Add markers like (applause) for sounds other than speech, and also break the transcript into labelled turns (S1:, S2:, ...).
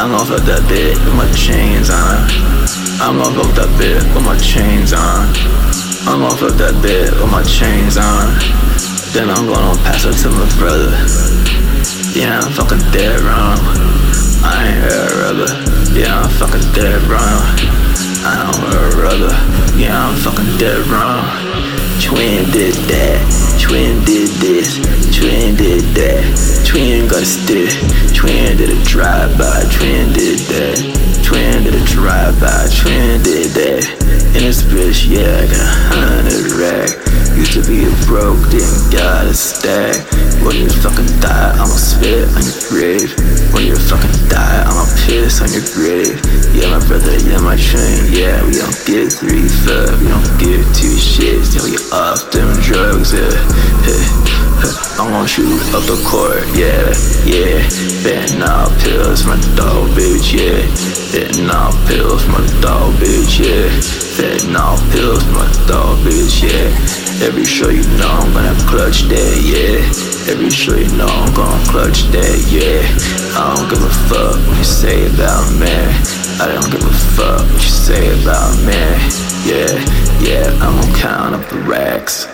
S1: I'm off of that bit with my chains on. I'm off of that bit with my chains on. I'm off of that bit with my chains on. Then I'm gonna pass it to my brother. Yeah, I'm fucking dead wrong. I ain't a rubber. Yeah, I'm fucking dead wrong. I don't wear a rubber. Yeah, I'm fucking dead wrong. Twin did that. Twin did this. Twin did that. Twin got a stick. Twin did a drive-by. Did that. Did a drive-by. Did that. In this bitch, yeah, I got a hundred rack. Used to be a broke, didn't got a stack. When you fucking die, I'ma spit on your grave. When you fucking die, I'ma piss on your grave. Yeah, my brother, yeah, my train. Yeah, we don't get three fuck, we don't give two shits. Yeah, we off them drugs. Yeah, (laughs) I'm gonna shoot up the court. Yeah, yeah. Fentanyl pills, my dog, bitch. Yeah, fentanyl pills, my dog, bitch. Yeah, fentanyl pills, my dog, bitch. Yeah. Every show you know I'm gonna clutch that, yeah. Every show you know I'm gonna clutch that, yeah. I don't give a fuck what you say about me. I don't give a fuck what you say about me. Yeah, yeah, I'm gonna count up the racks.